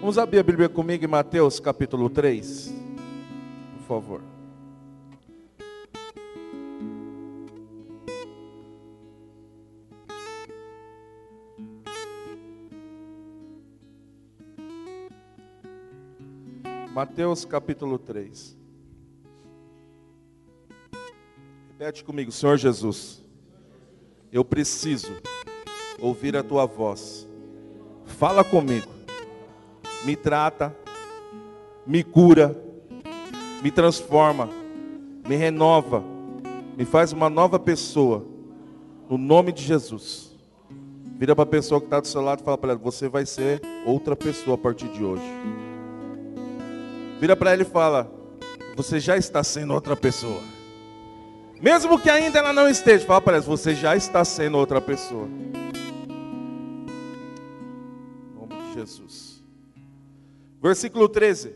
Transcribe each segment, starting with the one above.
Vamos abrir a Bíblia comigo em Mateus capítulo 3, por favor. Mateus capítulo 3. Repete comigo, Senhor Jesus. Eu preciso ouvir a tua voz. Fala comigo. Me trata, me cura, me transforma, me renova, me faz uma nova pessoa. No nome de Jesus. Vira para a pessoa que está do seu lado e fala para ela: Você vai ser outra pessoa a partir de hoje. Vira para ela e fala: Você já está sendo outra pessoa. Mesmo que ainda ela não esteja, fala para ela: Você já está sendo outra pessoa. Em nome de Jesus. Versículo 13,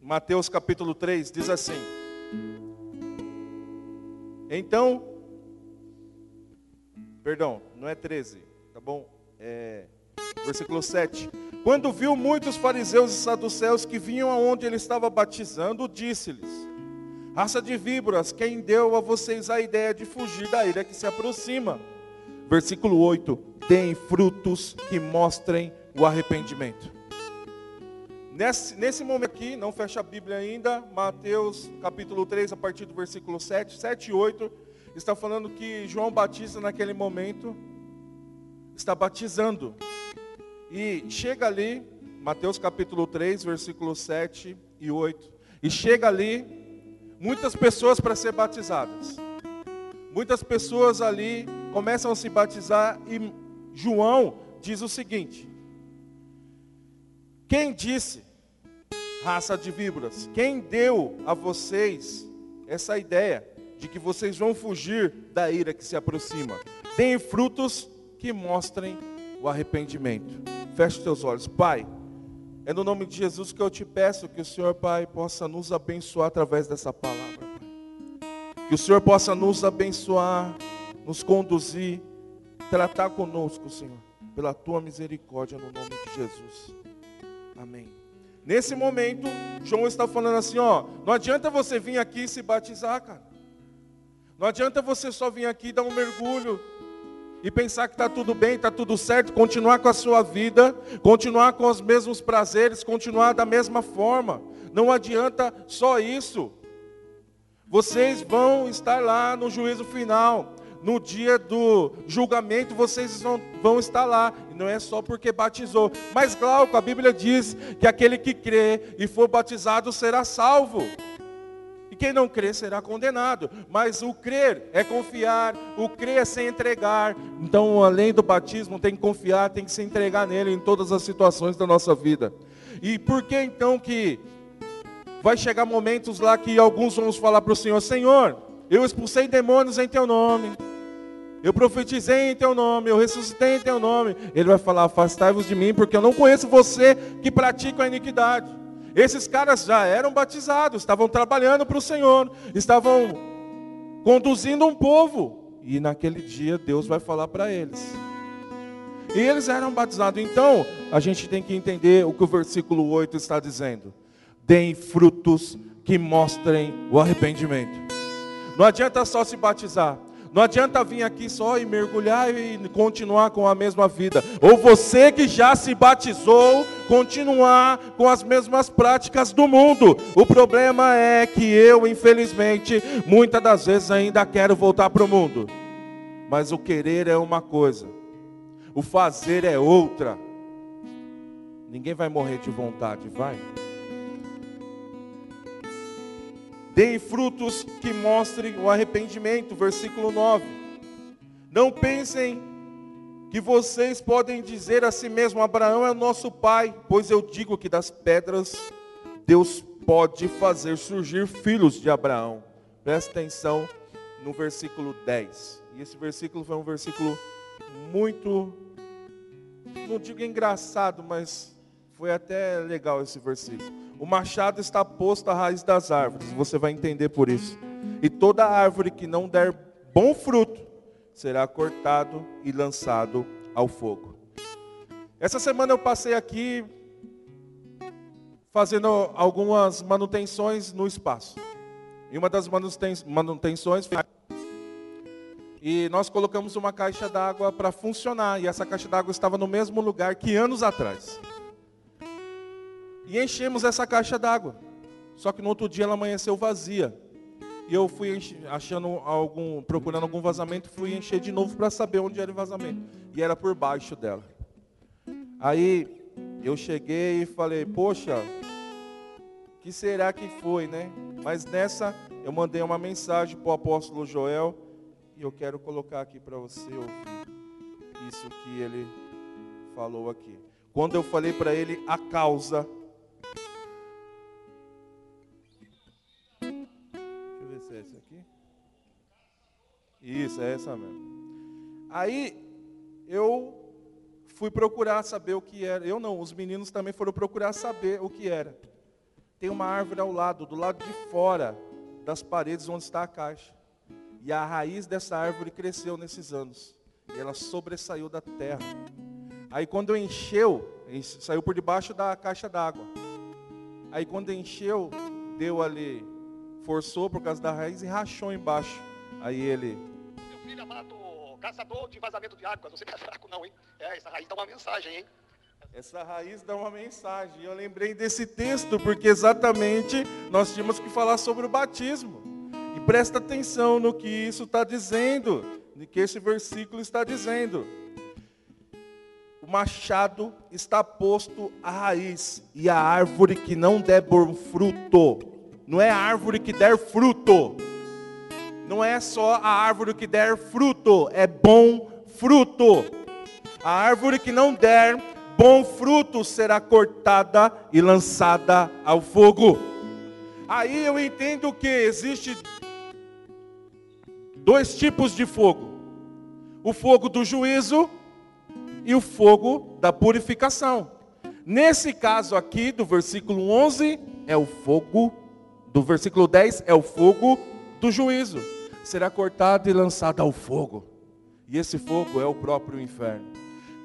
Mateus capítulo 3, diz assim: Então, perdão, não é 13, tá bom? É, versículo 7. Quando viu muitos fariseus e saduceus que vinham aonde ele estava batizando, disse-lhes: Raça de víboras, quem deu a vocês a ideia de fugir da ira que se aproxima? Versículo 8: Deem frutos que mostrem o arrependimento. Nesse, nesse momento aqui, não fecha a Bíblia ainda, Mateus capítulo 3, a partir do versículo 7, 7 e 8, está falando que João Batista, naquele momento, está batizando. E chega ali, Mateus capítulo 3, versículos 7 e 8. E chega ali muitas pessoas para ser batizadas. Muitas pessoas ali começam a se batizar e João diz o seguinte: Quem disse, raça de víboras, quem deu a vocês essa ideia de que vocês vão fugir da ira que se aproxima? Deem frutos que mostrem o arrependimento. Feche teus olhos. Pai, é no nome de Jesus que eu te peço que o Senhor, Pai, possa nos abençoar através dessa palavra. Que o Senhor possa nos abençoar, nos conduzir, tratar conosco, Senhor, pela tua misericórdia, no nome de Jesus. Amém. Nesse momento, João está falando assim, ó, não adianta você vir aqui e se batizar, cara. Não adianta você só vir aqui e dar um mergulho e pensar que está tudo bem, está tudo certo, continuar com a sua vida, continuar com os mesmos prazeres, continuar da mesma forma. Não adianta só isso. Vocês vão estar lá no juízo final. No dia do julgamento, vocês vão, vão estar lá. Não é só porque batizou. Mas, Glauco, a Bíblia diz que aquele que crê e for batizado será salvo. E quem não crê será condenado. Mas o crer é confiar, o crer é se entregar. Então, além do batismo, tem que confiar, tem que se entregar nele em todas as situações da nossa vida. E por que então que vai chegar momentos lá que alguns vamos falar para o Senhor: Senhor, eu expulsei demônios em teu nome. Eu profetizei em teu nome, eu ressuscitei em teu nome. Ele vai falar: Afastai-vos de mim, porque eu não conheço você que pratica a iniquidade. Esses caras já eram batizados, estavam trabalhando para o Senhor, estavam conduzindo um povo. E naquele dia Deus vai falar para eles. E eles eram batizados. Então, a gente tem que entender o que o versículo 8 está dizendo. Deem frutos que mostrem o arrependimento. Não adianta só se batizar. Não adianta vir aqui só e mergulhar e continuar com a mesma vida. Ou você que já se batizou, continuar com as mesmas práticas do mundo. O problema é que eu, infelizmente, muitas das vezes ainda quero voltar para o mundo. Mas o querer é uma coisa, o fazer é outra. Ninguém vai morrer de vontade, vai? Deem frutos que mostrem o arrependimento. Versículo 9. Não pensem que vocês podem dizer a si mesmo: Abraão é nosso pai, pois eu digo que das pedras Deus pode fazer surgir filhos de Abraão. Presta atenção no versículo 10. E esse versículo foi um versículo muito, não digo engraçado, mas foi até legal esse versículo. O machado está posto à raiz das árvores, você vai entender por isso. E toda árvore que não der bom fruto será cortado e lançado ao fogo. Essa semana eu passei aqui fazendo algumas manutenções no espaço. E uma das manutenções e nós colocamos uma caixa d'água para funcionar. E essa caixa d'água estava no mesmo lugar que anos atrás. E enchemos essa caixa d'água. Só que no outro dia ela amanheceu vazia. E eu fui achando algum, procurando algum vazamento, fui encher de novo para saber onde era o vazamento. E era por baixo dela. Aí eu cheguei e falei, poxa, que será que foi, né? Mas nessa eu mandei uma mensagem para o apóstolo Joel e eu quero colocar aqui para você ouvir isso que ele falou aqui. Quando eu falei para ele a causa. Esse aqui. Isso, é essa mesmo. Aí eu fui procurar saber o que era. Eu não, os meninos também foram procurar saber o que era. Tem uma árvore ao lado, do lado de fora das paredes onde está a caixa. E a raiz dessa árvore cresceu nesses anos. E ela sobressaiu da terra. Aí quando encheu, saiu por debaixo da caixa d'água. Aí quando encheu, deu ali, forçou por causa da raiz e rachou embaixo. Aí ele. Meu filho amado, caçador de vazamento de água, você não é fraco não, hein? É, essa raiz dá uma mensagem, hein? Essa raiz dá uma mensagem. Eu lembrei desse texto porque exatamente nós tínhamos que falar sobre o batismo. E presta atenção no que isso está dizendo, no que esse versículo está dizendo. O machado está posto à raiz, e a árvore que não der bom fruto, não é a árvore que der fruto, não é só a árvore que der fruto, é bom fruto. A árvore que não der bom fruto será cortada e lançada ao fogo. Aí eu entendo que existe dois tipos de fogo: o fogo do juízo e o fogo da purificação. Nesse caso aqui, do versículo 11, é o fogo, do versículo 10, é o fogo do juízo. Será cortado e lançado ao fogo. E esse fogo é o próprio inferno.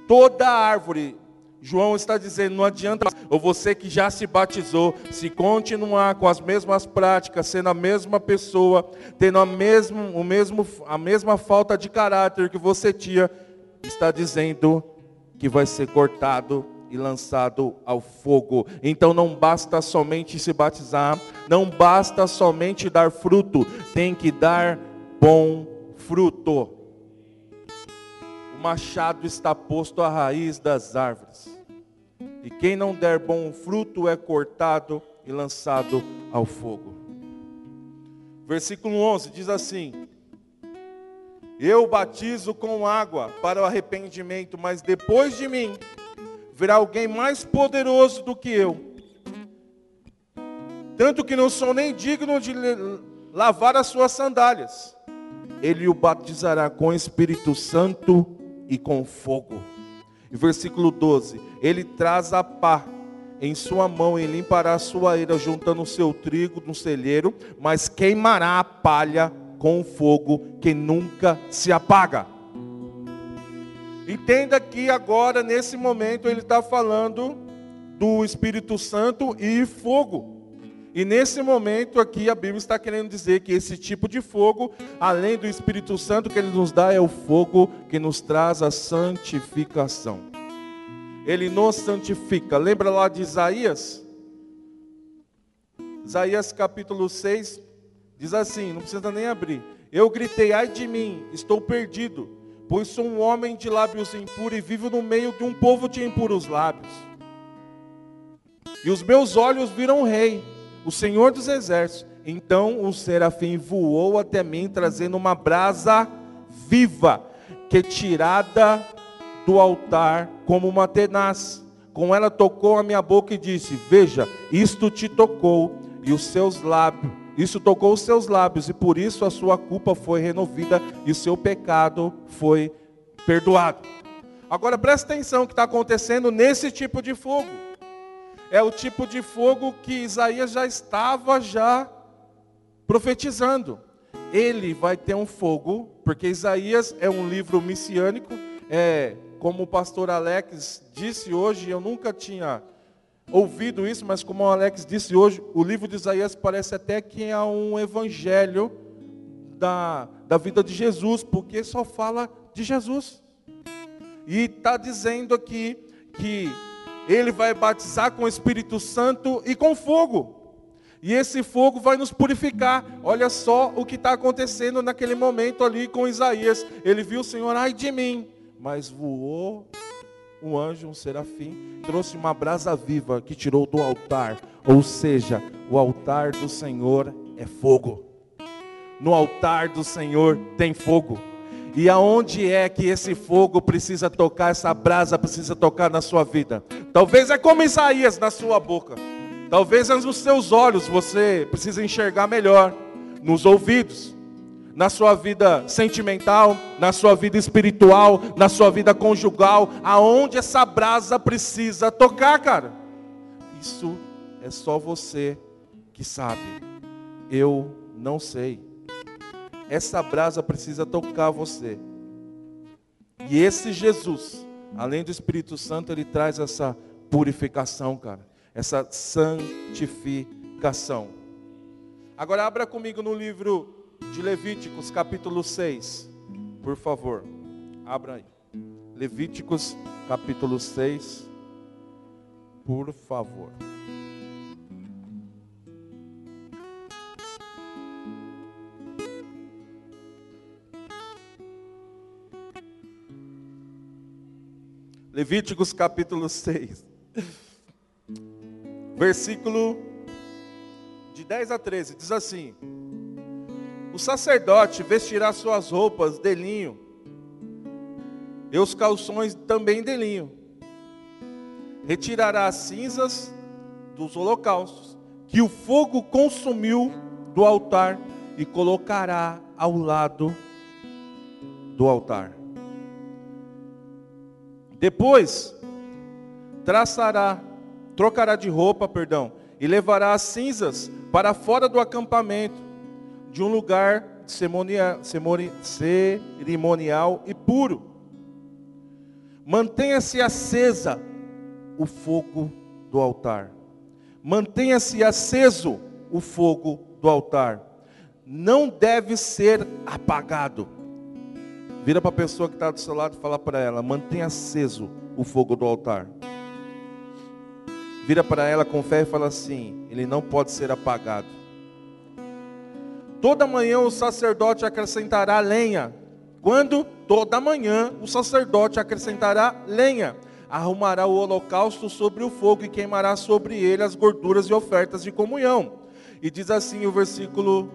Toda árvore João está dizendo, não adianta, ou você que já se batizou, se continuar com as mesmas práticas, sendo a mesma pessoa, tendo a, mesmo, o mesmo, a mesma falta de caráter que você tinha, está dizendo que vai ser cortado e lançado ao fogo. Então não basta somente se batizar, não basta somente dar fruto, tem que dar bom fruto. O machado está posto à raiz das árvores. E quem não der bom fruto é cortado e lançado ao fogo. Versículo 11 diz assim: Eu batizo com água para o arrependimento, mas depois de mim virá alguém mais poderoso do que eu. Tanto que não sou nem digno de lavar as suas sandálias. Ele o batizará com Espírito Santo e com fogo. Versículo 12: Ele traz a pá em sua mão e limpará a sua eira, juntando o seu trigo no celeiro, mas queimará a palha com o fogo que nunca se apaga. Entenda que agora, nesse momento, ele está falando do Espírito Santo e fogo. E nesse momento aqui a Bíblia está querendo dizer que esse tipo de fogo, além do Espírito Santo que ele nos dá, é o fogo que nos traz a santificação. Ele nos santifica. Lembra lá de Isaías? Isaías capítulo 6 diz assim, não precisa nem abrir. Eu gritei, ai de mim, estou perdido, pois sou um homem de lábios impuros e vivo no meio de um povo de impuros lábios. E os meus olhos viram o rei o Senhor dos Exércitos. Então o serafim voou até mim, trazendo uma brasa viva, que tirada do altar como uma tenaz. Com ela tocou a minha boca e disse: Veja, isto te tocou, e os seus lábios, isso tocou os seus lábios, e por isso a sua culpa foi renovida e o seu pecado foi perdoado. Agora presta atenção o que está acontecendo nesse tipo de fogo é o tipo de fogo que Isaías já estava já profetizando. Ele vai ter um fogo, porque Isaías é um livro messiânico, é como o pastor Alex disse hoje, eu nunca tinha ouvido isso, mas como o Alex disse hoje, o livro de Isaías parece até que é um evangelho da, da vida de Jesus, porque só fala de Jesus. E está dizendo aqui que ele vai batizar com o Espírito Santo e com fogo. E esse fogo vai nos purificar. Olha só o que está acontecendo naquele momento ali com Isaías. Ele viu o Senhor, ai de mim. Mas voou um anjo, um serafim, trouxe uma brasa viva que tirou do altar. Ou seja, o altar do Senhor é fogo. No altar do Senhor tem fogo. E aonde é que esse fogo precisa tocar, essa brasa precisa tocar na sua vida? Talvez é como Isaías na sua boca. Talvez é nos seus olhos você precisa enxergar melhor, nos ouvidos, na sua vida sentimental, na sua vida espiritual, na sua vida conjugal, aonde essa brasa precisa tocar, cara. Isso é só você que sabe. Eu não sei essa brasa precisa tocar você. E esse Jesus, além do Espírito Santo, ele traz essa purificação, cara, essa santificação. Agora abra comigo no livro de Levíticos, capítulo 6, por favor. Abra aí. Levíticos, capítulo 6, por favor. Levíticos capítulo 6, versículo de 10 a 13, diz assim: O sacerdote vestirá suas roupas de linho, e os calções também de linho, retirará as cinzas dos holocaustos, que o fogo consumiu do altar, e colocará ao lado do altar. Depois, traçará, trocará de roupa, perdão, e levará as cinzas para fora do acampamento, de um lugar cerimonial e puro. Mantenha-se acesa o fogo do altar. Mantenha-se aceso o fogo do altar. Não deve ser apagado. Vira para a pessoa que está do seu lado e fala para ela: mantenha aceso o fogo do altar. Vira para ela com fé e fala assim: ele não pode ser apagado. Toda manhã o sacerdote acrescentará lenha. Quando? Toda manhã o sacerdote acrescentará lenha. Arrumará o holocausto sobre o fogo e queimará sobre ele as gorduras e ofertas de comunhão. E diz assim o versículo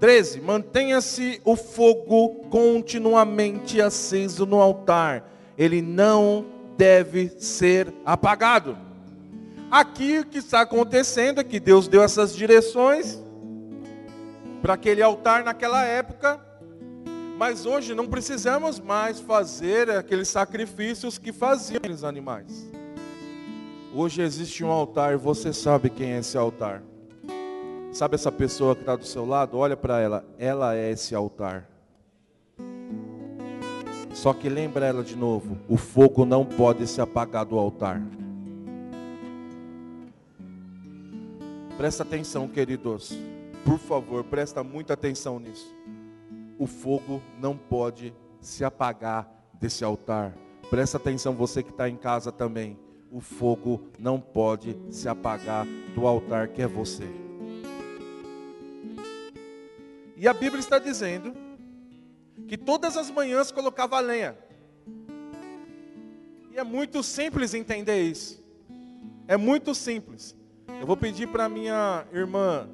13: Mantenha-se o fogo continuamente aceso no altar, ele não deve ser apagado. Aqui o que está acontecendo é que Deus deu essas direções para aquele altar naquela época, mas hoje não precisamos mais fazer aqueles sacrifícios que faziam os animais. Hoje existe um altar você sabe quem é esse altar. Sabe essa pessoa que está do seu lado? Olha para ela, ela é esse altar. Só que lembra ela de novo: o fogo não pode se apagar do altar. Presta atenção, queridos. Por favor, presta muita atenção nisso. O fogo não pode se apagar desse altar. Presta atenção, você que está em casa também. O fogo não pode se apagar do altar que é você. E a Bíblia está dizendo que todas as manhãs colocava lenha. E é muito simples entender isso. É muito simples. Eu vou pedir para minha irmã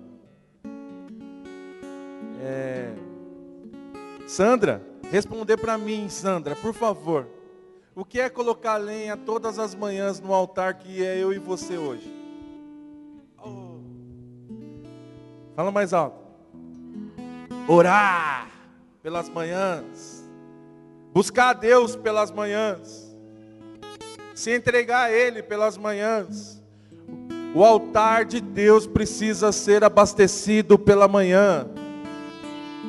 é, Sandra responder para mim, Sandra, por favor. O que é colocar lenha todas as manhãs no altar que é eu e você hoje? Oh. Fala mais alto orar pelas manhãs, buscar a Deus pelas manhãs, se entregar a Ele pelas manhãs. O altar de Deus precisa ser abastecido pela manhã.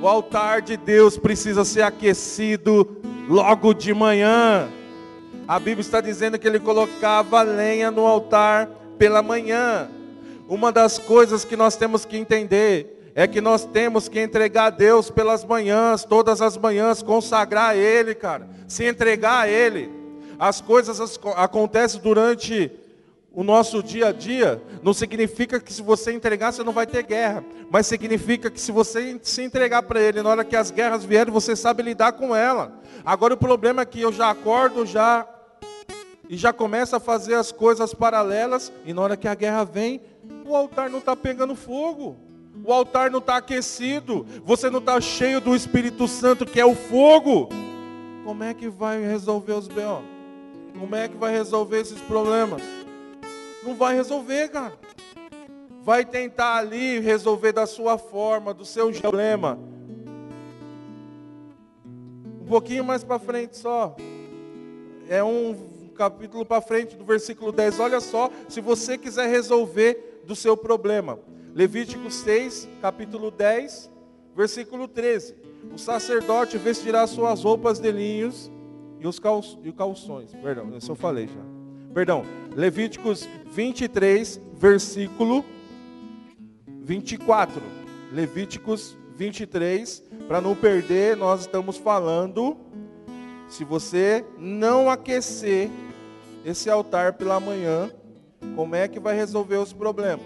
O altar de Deus precisa ser aquecido logo de manhã. A Bíblia está dizendo que ele colocava lenha no altar pela manhã. Uma das coisas que nós temos que entender é que nós temos que entregar a Deus pelas manhãs, todas as manhãs, consagrar a Ele, cara, se entregar a Ele. As coisas acontecem durante o nosso dia a dia, não significa que se você entregar você não vai ter guerra, mas significa que se você se entregar para Ele, na hora que as guerras vierem, você sabe lidar com ela. Agora o problema é que eu já acordo, já e já começa a fazer as coisas paralelas, e na hora que a guerra vem, o altar não está pegando fogo, o altar não está aquecido, você não está cheio do Espírito Santo, que é o fogo. Como é que vai resolver os B.O.? Como é que vai resolver esses problemas? Não vai resolver, cara. Vai tentar ali resolver da sua forma, do seu problema. Um pouquinho mais para frente só. É um capítulo para frente, do versículo 10. Olha só, se você quiser resolver do seu problema. Levítico 6, capítulo 10, versículo 13. O sacerdote vestirá suas roupas de linhos e os calções. Perdão, isso eu falei já. Perdão. Levíticos 23, versículo 24. Levíticos 23, para não perder, nós estamos falando se você não aquecer esse altar pela manhã, como é que vai resolver os problemas?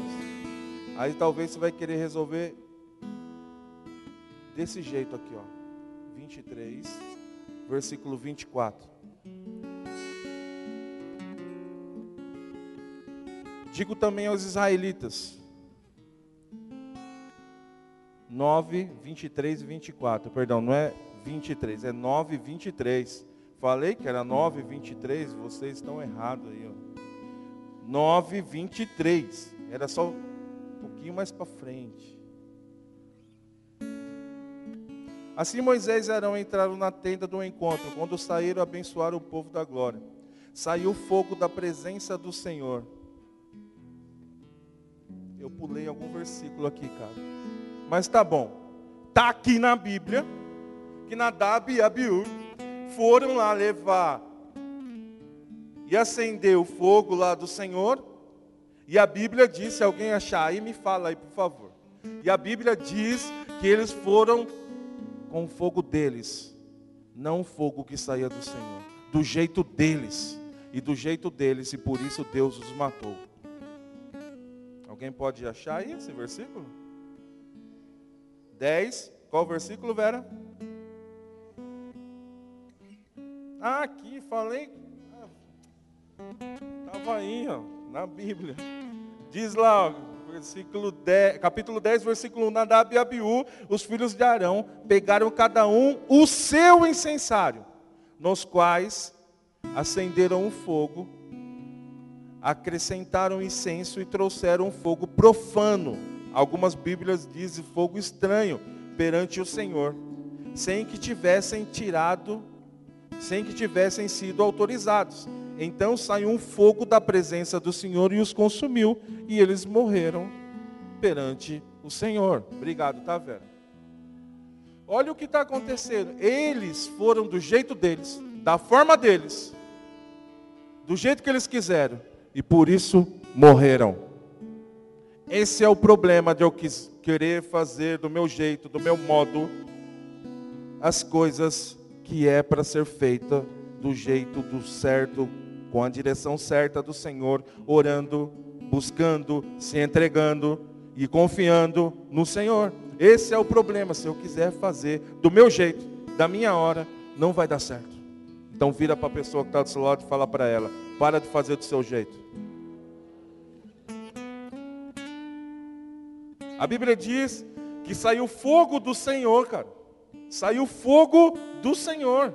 Aí talvez você vai querer resolver desse jeito aqui, ó. 23, versículo 24. Digo também aos israelitas. 9, 23 e 24. Perdão, não é 23, é 9, 23. Falei que era 9, 23, vocês estão errados aí. Ó. 9, 23. Era só um pouquinho mais para frente. Assim Moisés e Arão entraram na tenda do encontro, quando saíram abençoar o povo da glória. Saiu fogo da presença do Senhor. Eu pulei algum versículo aqui, cara. Mas tá bom. Tá aqui na Bíblia que Nadab e Abiú foram lá levar e acender o fogo lá do Senhor. E a Bíblia diz, se alguém achar aí, me fala aí, por favor. E a Bíblia diz que eles foram com o fogo deles, não o fogo que saía do Senhor, do jeito deles, e do jeito deles, e por isso Deus os matou. Alguém pode achar aí esse versículo? 10, qual o versículo, Vera? Ah, aqui, falei. Estava aí, ó, na Bíblia. Diz lá, versículo 10, capítulo 10, versículo 1. Nadab e Abiú, os filhos de Arão, pegaram cada um o seu incensário, nos quais acenderam um fogo, acrescentaram incenso e trouxeram fogo profano. Algumas Bíblias dizem fogo estranho perante o Senhor, sem que tivessem tirado sem que tivessem sido autorizados. Então saiu um fogo da presença do Senhor e os consumiu, e eles morreram perante o Senhor. Obrigado, tá vendo? Olha o que está acontecendo. Eles foram do jeito deles, da forma deles, do jeito que eles quiseram, e por isso morreram. Esse é o problema de eu querer fazer do meu jeito, do meu modo, as coisas que é para ser feita do jeito do certo, com a direção certa do Senhor, orando, buscando, se entregando e confiando no Senhor. Esse é o problema. Se eu quiser fazer do meu jeito, da minha hora, não vai dar certo. Então vira para a pessoa que está do seu lado e fala para ela: para de fazer do seu jeito. A Bíblia diz que saiu fogo do Senhor, cara. Saiu fogo do Senhor.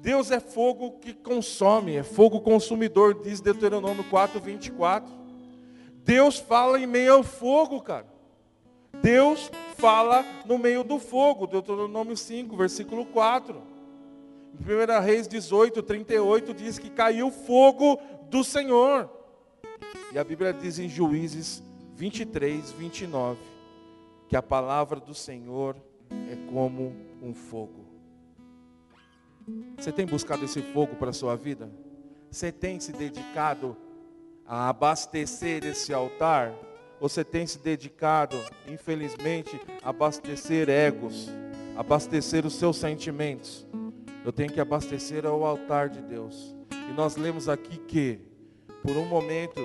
Deus é fogo que consome, é fogo consumidor, diz Deuteronômio 4, 24. Deus fala em meio ao fogo, cara. Deus fala no meio do fogo, Deuteronômio 5, versículo 4. Em 1 Reis 18, 38 diz que caiu fogo do Senhor. E a Bíblia diz em Juízes 23, 29, que a palavra do Senhor é como um fogo. Você tem buscado esse fogo para a sua vida? Você tem se dedicado a abastecer esse altar? Você tem se dedicado, infelizmente, a abastecer egos, abastecer os seus sentimentos? Eu tenho que abastecer ao altar de Deus. E nós lemos aqui que, por um momento,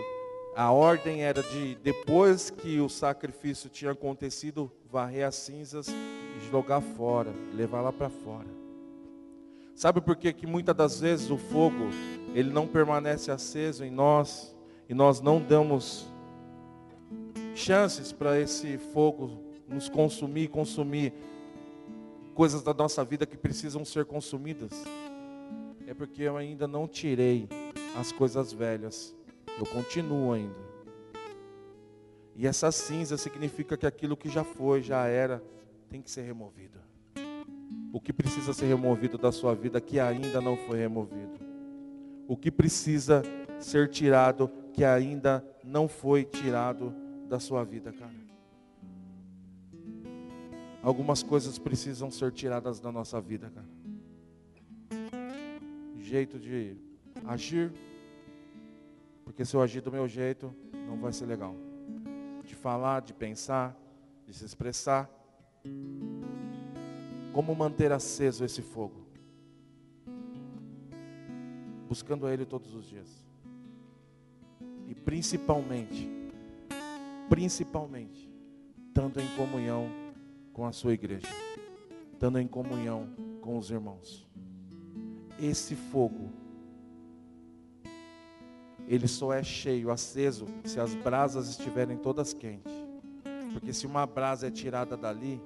a ordem era de, depois que o sacrifício tinha acontecido, varrer as cinzas e jogar fora, levar lá para fora. Sabe por que, que muitas das vezes o fogo, ele não permanece aceso em nós, e nós não damos chances para esse fogo nos consumir, consumir coisas da nossa vida que precisam ser consumidas? É porque eu ainda não tirei as coisas velhas eu continuo ainda. E essa cinza significa que aquilo que já foi, já era, tem que ser removido. O que precisa ser removido da sua vida que ainda não foi removido. O que precisa ser tirado que ainda não foi tirado da sua vida, cara. Algumas coisas precisam ser tiradas da nossa vida, cara. Jeito de agir, porque se eu agir do meu jeito, não vai ser legal. De falar, de pensar, de se expressar. Como manter aceso esse fogo? Buscando Ele todos os dias. E principalmente, principalmente, estando em comunhão com a sua igreja, estando em comunhão com os irmãos. Esse fogo ele só é cheio, aceso, se as brasas estiverem todas quentes. Porque se uma brasa é tirada dali,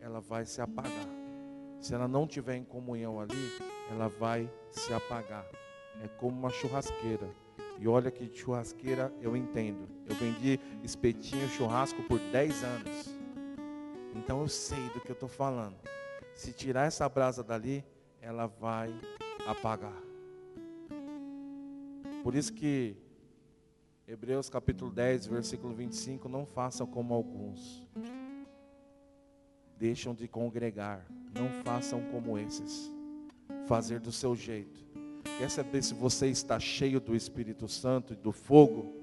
ela vai se apagar. Se ela não tiver em comunhão ali, ela vai se apagar. É como uma churrasqueira. E olha que churrasqueira eu entendo. Eu vendi espetinho churrasco por 10 anos. Então eu sei do que eu estou falando. Se tirar essa brasa dali, ela vai apagar. Por isso que Hebreus capítulo 10, versículo 25, não façam como alguns. Deixam de congregar, não façam como esses. Fazer do seu jeito. Quer saber se você está cheio do Espírito Santo e do fogo?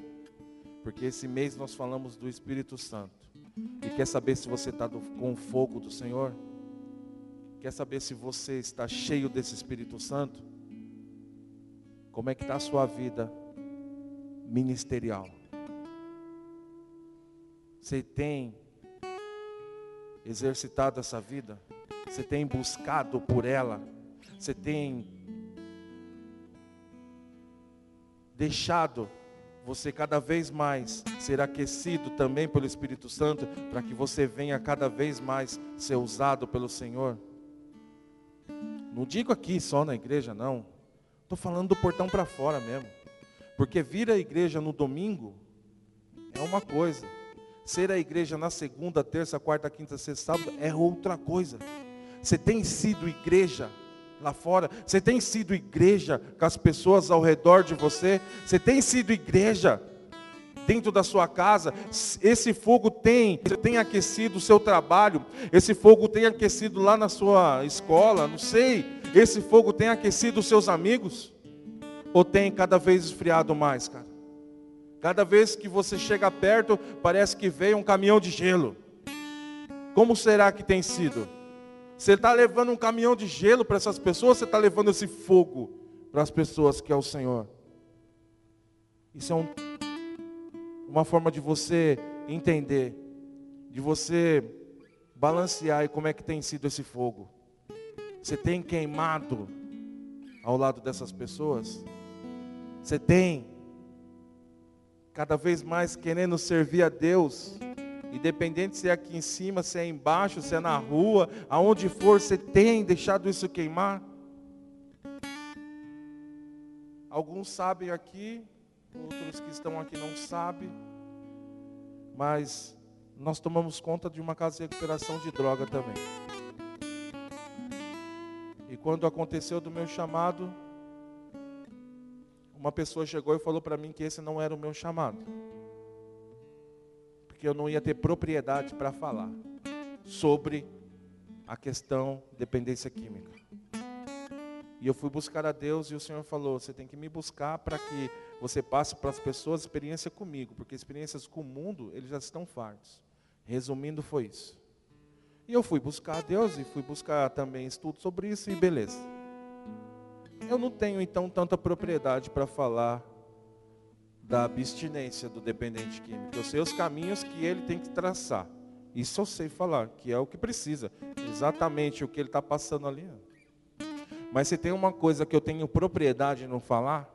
Porque esse mês nós falamos do Espírito Santo. E quer saber se você está com o fogo do Senhor? Quer saber se você está cheio desse Espírito Santo? Como é que está a sua vida ministerial? Você tem exercitado essa vida? Você tem buscado por ela? Você tem deixado você cada vez mais ser aquecido também pelo Espírito Santo, para que você venha cada vez mais ser usado pelo Senhor? Não digo aqui só na igreja, não. Estou falando do portão para fora mesmo. Porque vir à igreja no domingo é uma coisa. Ser a igreja na segunda, terça, quarta, quinta, sexta, sábado é outra coisa. Você tem sido igreja lá fora? Você tem sido igreja com as pessoas ao redor de você? Você tem sido igreja dentro da sua casa? Esse fogo tem, tem aquecido o seu trabalho? Esse fogo tem aquecido lá na sua escola? Não sei. Esse fogo tem aquecido os seus amigos? Ou tem cada vez esfriado mais, cara? Cada vez que você chega perto, parece que veio um caminhão de gelo. Como será que tem sido? Você está levando um caminhão de gelo para essas pessoas, você está levando esse fogo para as pessoas que é o Senhor. Isso é um, uma forma de você entender, de você balancear e como é que tem sido esse fogo. Você tem queimado ao lado dessas pessoas? Você tem cada vez mais querendo servir a Deus, independente se é aqui em cima, se é embaixo, se é na rua, aonde for, você tem deixado isso queimar? Alguns sabem aqui, outros que estão aqui não sabem, mas nós tomamos conta de uma casa de recuperação de droga também. E quando aconteceu do meu chamado, uma pessoa chegou e falou para mim que esse não era o meu chamado. Porque eu não ia ter propriedade para falar sobre a questão dependência química. E eu fui buscar a Deus e o Senhor falou: você tem que me buscar para que você passe para as pessoas experiência comigo, porque experiências com o mundo, eles já estão fartos. Resumindo, foi isso. E eu fui buscar a Deus e fui buscar também estudo sobre isso e beleza. Eu não tenho então tanta propriedade para falar da abstinência do dependente químico. Eu sei os caminhos que ele tem que traçar. Isso eu sei falar, que é o que precisa. Exatamente o que ele está passando ali. Mas se tem uma coisa que eu tenho propriedade de não falar,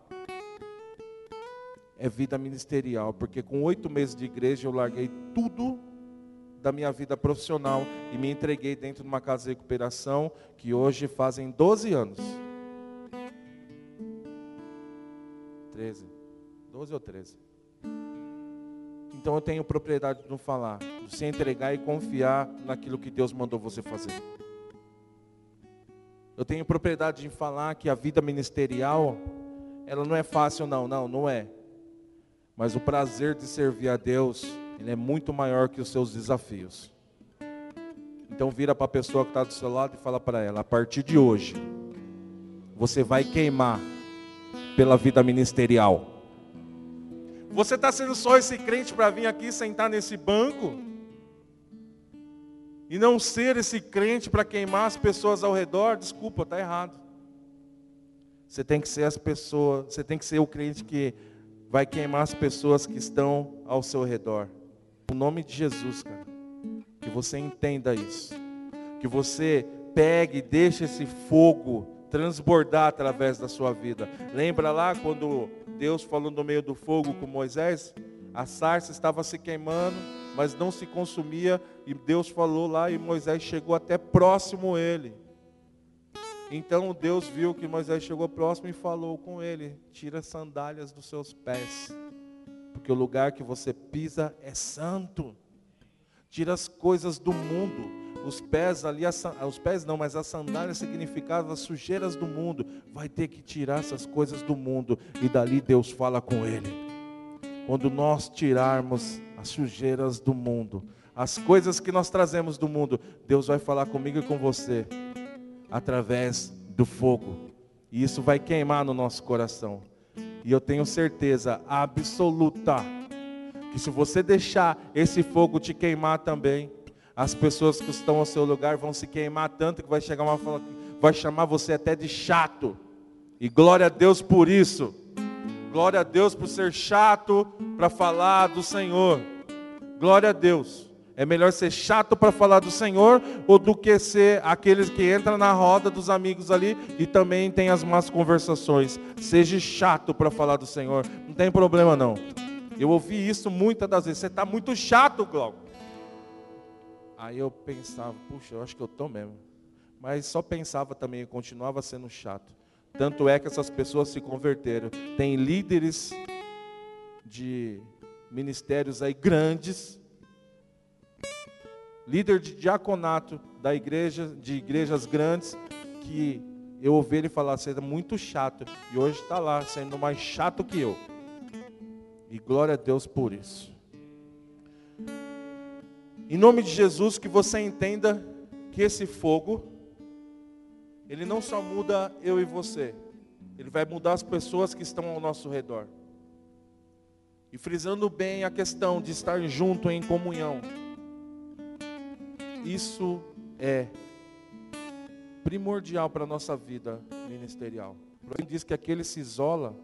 é vida ministerial. Porque com oito meses de igreja eu larguei tudo da minha vida profissional e me entreguei dentro de uma casa de recuperação que hoje fazem 12 anos. 13. 12 ou 13. Então eu tenho propriedade de não falar, de se entregar e confiar naquilo que Deus mandou você fazer. Eu tenho propriedade de falar que a vida ministerial, ela não é fácil não, não, não é. Mas o prazer de servir a Deus, ele é muito maior que os seus desafios. Então vira para a pessoa que está do seu lado e fala para ela, a partir de hoje, você vai queimar pela vida ministerial. Você está sendo só esse crente para vir aqui sentar nesse banco? E não ser esse crente para queimar as pessoas ao redor? Desculpa, está errado. Você tem que ser as pessoas, você tem que ser o crente que vai queimar as pessoas que estão ao seu redor. No nome de Jesus, cara. Que você entenda isso. Que você pegue e deixe esse fogo transbordar através da sua vida. Lembra lá quando Deus falou no meio do fogo com Moisés? A sarça estava se queimando, mas não se consumia, e Deus falou lá e Moisés chegou até próximo ele. Então Deus viu que Moisés chegou próximo e falou com ele: Tira as sandálias dos seus pés, porque o lugar que você pisa é santo. Tira as coisas do mundo os pés ali, os pés não, mas as sandálias significavam as sujeiras do mundo. Vai ter que tirar essas coisas do mundo e dali Deus fala com ele. Quando nós tirarmos as sujeiras do mundo, as coisas que nós trazemos do mundo, Deus vai falar comigo e com você através do fogo. E isso vai queimar no nosso coração. E eu tenho certeza absoluta que se você deixar esse fogo te queimar também, as pessoas que estão ao seu lugar vão se queimar tanto que vai chegar uma vai chamar você até de chato. E glória a Deus por isso. Glória a Deus por ser chato para falar do Senhor. Glória a Deus. É melhor ser chato para falar do Senhor ou do que ser aqueles que entram na roda dos amigos ali e também tem as más conversações. Seja chato para falar do Senhor. Não tem problema não. Eu ouvi isso muitas das vezes. Você está muito chato, Glauco. Aí eu pensava, puxa, eu acho que eu estou mesmo. Mas só pensava também, continuava sendo chato. Tanto é que essas pessoas se converteram. Tem líderes de ministérios aí grandes, líder de diaconato da igreja, de igrejas grandes, que eu ouvi ele falar, você é muito chato. E hoje está lá, sendo mais chato que eu. E glória a Deus por isso. Em nome de Jesus, que você entenda que esse fogo, ele não só muda eu e você, ele vai mudar as pessoas que estão ao nosso redor. E frisando bem a questão de estar junto em comunhão. Isso é primordial para a nossa vida ministerial. Ele diz que aquele se isola,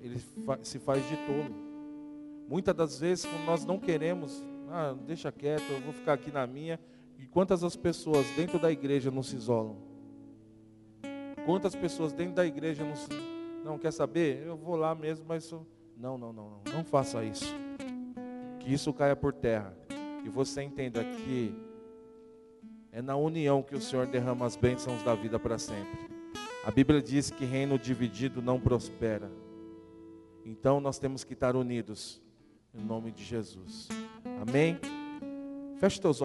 ele se faz de tolo. Muitas das vezes, quando nós não queremos ah, deixa quieto, eu vou ficar aqui na minha. E quantas as pessoas dentro da igreja não se isolam? Quantas pessoas dentro da igreja não. Não, quer saber? Eu vou lá mesmo, mas. Não, não, não, não. Não faça isso. Que isso caia por terra. E você entenda que é na união que o Senhor derrama as bênçãos da vida para sempre. A Bíblia diz que reino dividido não prospera. Então nós temos que estar unidos em nome de Jesus. Amém? Feche teus olhos.